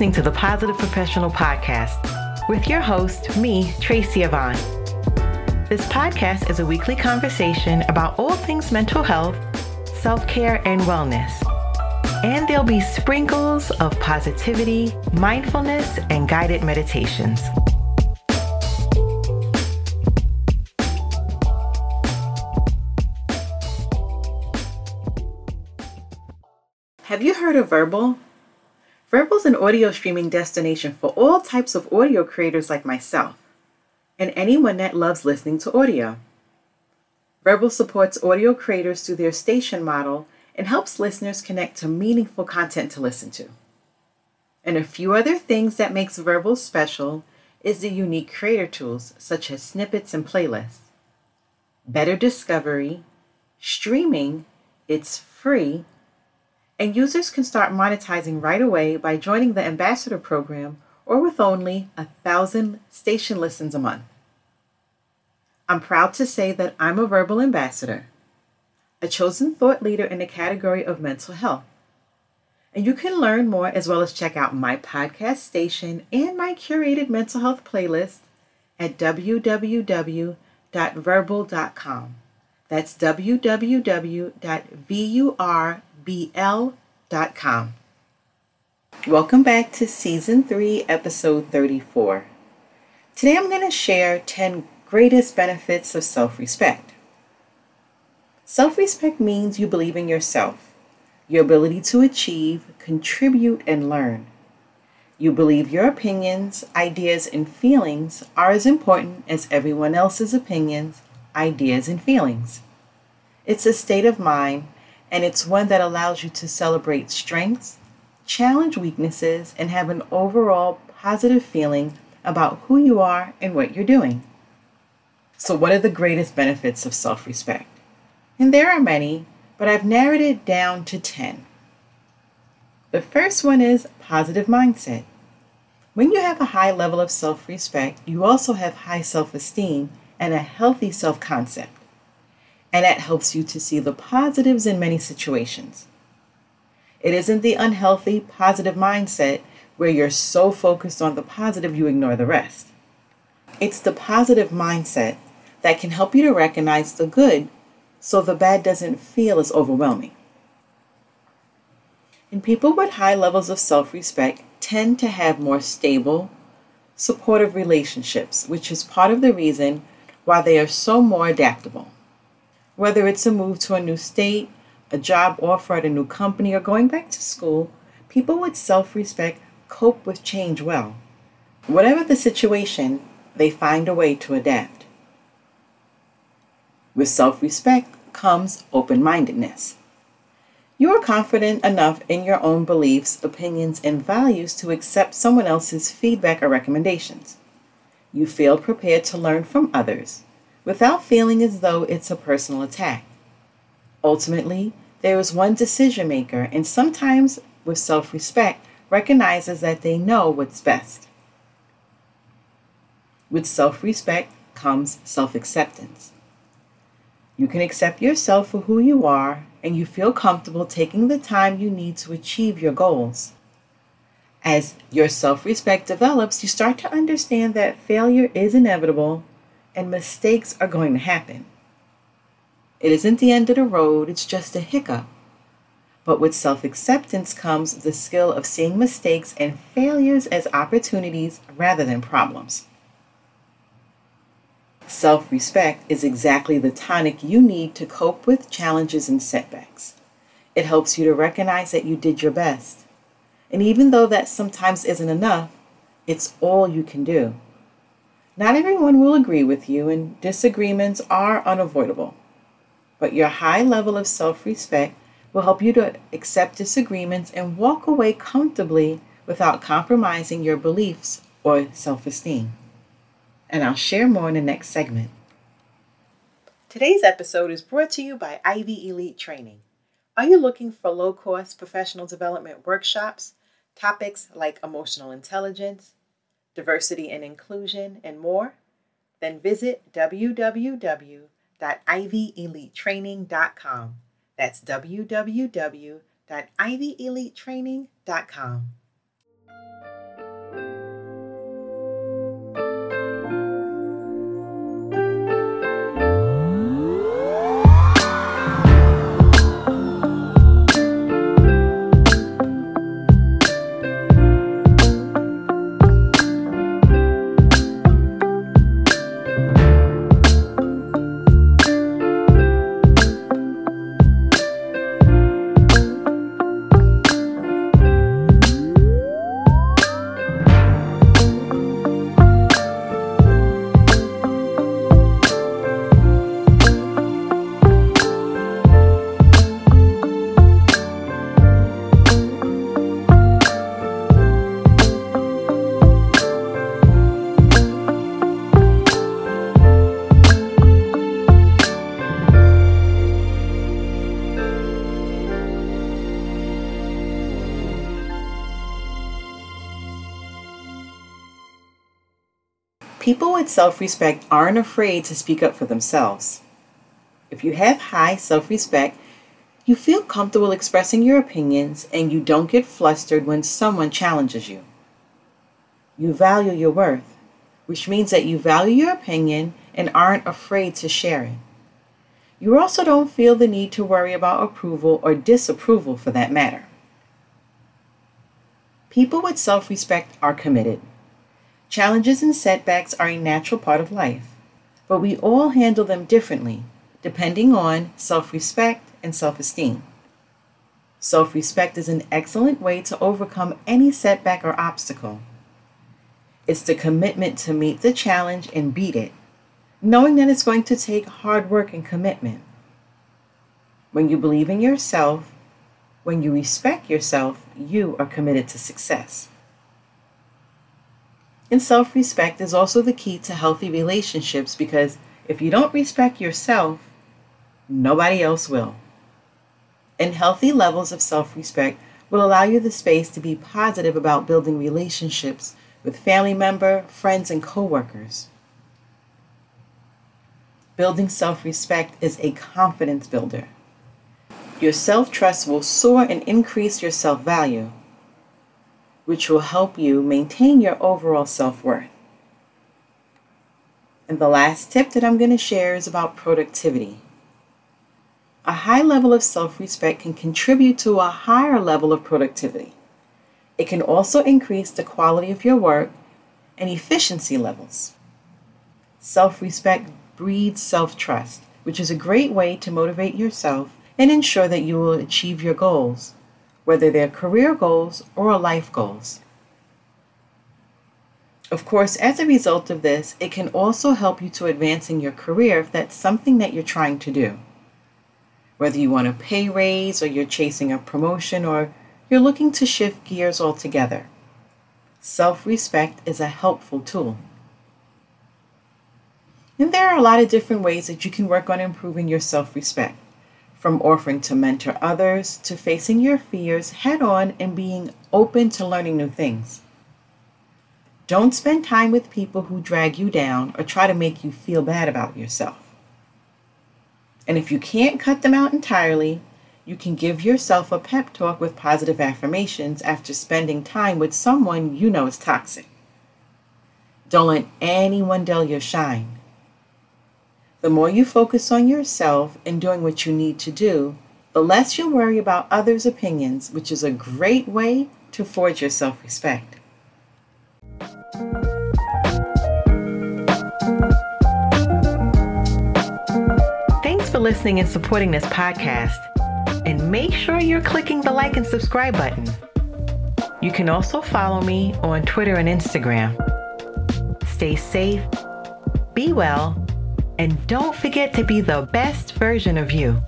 listening to the Positive Professional Podcast with your host, me, Tracy Yvonne. This podcast is a weekly conversation about all things mental health, self care, and wellness. And there'll be sprinkles of positivity, mindfulness, and guided meditations. Have you heard of Vurbl? Vurbl is an audio streaming destination for all types of audio creators like myself and anyone that loves listening to audio. Vurbl supports audio creators through their station model and helps listeners connect to meaningful content to listen to. And a few other things that makes Vurbl special is the unique creator tools such as snippets and playlists. Better discovery, streaming, it's free, and users can start monetizing right away by joining the Ambassador program or with only a thousand station listens a month. I'm proud to say that I'm a Vurbl ambassador, a chosen thought leader in the category of mental health. And you can learn more as well as check out my podcast station and my curated mental health playlist at www.vurbl.com. That's www.vurbl.com bl.com. Welcome back to Season 3, Episode 34. Today I'm going to share 10 greatest benefits of self respect. Self respect means you believe in yourself, your ability to achieve, contribute, and learn. You believe your opinions, ideas, and feelings are as important as everyone else's opinions, ideas, and feelings. It's a state of mind and it's one that allows you to celebrate strengths, challenge weaknesses, and have an overall positive feeling about who you are and what you're doing. So, what are the greatest benefits of self respect? And there are many, but I've narrowed it down to 10. The first one is positive mindset. When you have a high level of self respect, you also have high self esteem and a healthy self concept and that helps you to see the positives in many situations. It isn't the unhealthy, positive mindset where you're so focused on the positive you ignore the rest. It's the positive mindset that can help you to recognize the good so the bad doesn't feel as overwhelming. And people with high levels of self respect tend to have more stable, supportive relationships, which is part of the reason why they are so more adaptable. Whether it's a move to a new state, a job offer at a new company, or going back to school, people with self respect cope with change well. Whatever the situation, they find a way to adapt. With self respect comes open mindedness. You are confident enough in your own beliefs, opinions, and values to accept someone else's feedback or recommendations. You feel prepared to learn from others without feeling as though it's a personal attack. Ultimately, there is one decision maker, and sometimes with self respect, recognizes that they know what's best. With self respect comes self acceptance. You can accept yourself for who you are, and you feel comfortable taking the time you need to achieve your goals. As your self respect develops, you start to understand that failure is inevitable and mistakes are going to happen. It isn't the end of the road, it's just a hiccup. But with self acceptance comes the skill of seeing mistakes and failures as opportunities rather than problems. Self respect is exactly the tonic you need to cope with challenges and setbacks. It helps you to recognize that you did your best. And even though that sometimes isn't enough, it's all you can do. Not everyone will agree with you, and disagreements are unavoidable. But your high level of self respect will help you to accept disagreements and walk away comfortably without compromising your beliefs or self esteem. And I'll share more in the next segment. Today's episode is brought to you by Ivy Elite Training. Are you looking for low cost professional development workshops, topics like emotional intelligence? Diversity and inclusion, and more, then visit www.ivyelitetraining.com. That's www.ivyelitetraining.com. People with self respect aren't afraid to speak up for themselves. If you have high self respect, you feel comfortable expressing your opinions and you don't get flustered when someone challenges you. You value your worth, which means that you value your opinion and aren't afraid to share it. You also don't feel the need to worry about approval or disapproval for that matter. People with self respect are committed. Challenges and setbacks are a natural part of life, but we all handle them differently depending on self respect and self esteem. Self respect is an excellent way to overcome any setback or obstacle. It's the commitment to meet the challenge and beat it knowing that it's going to take hard work and commitment. When you believe in yourself, when you respect yourself, you are committed to success. And self respect is also the key to healthy relationships because if you don't respect yourself, nobody else will. And healthy levels of self respect will allow you the space to be positive about building relationships with family member, friends, and coworkers. Building self respect is a confidence builder. Your self trust will soar and increase your self value, which will help you maintain your overall self worth. And the last tip that I'm going to share is about productivity. A high level of self respect can contribute to a higher level of productivity. It can also increase the quality of your work and efficiency levels. Self respect breeds self trust, which is a great way to motivate yourself and ensure that you will achieve your goals, whether they're career goals or life goals. Of course, as a result of this, it can also help you to advance in your career if that's something that you're trying to do. Whether you want a pay raise or you're chasing a promotion or you're looking to shift gears altogether. Self respect is a helpful tool. And there are a lot of different ways that you can work on improving your self respect, from offering to mentor others to facing your fears head on and being open to learning new things. Don't spend time with people who drag you down or try to make you feel bad about yourself. And if you can't cut them out entirely, you can give yourself a pep talk with positive affirmations after spending time with someone you know is toxic. Don't let anyone dull your shine. The more you focus on yourself and doing what you need to do, the less you'll worry about others' opinions, which is a great way to forge your self respect. Thanks for listening and supporting this podcast. And make sure you're clicking the like and subscribe button. You can also follow me on Twitter and Instagram. Stay safe, be well, and don't forget to be the best version of you.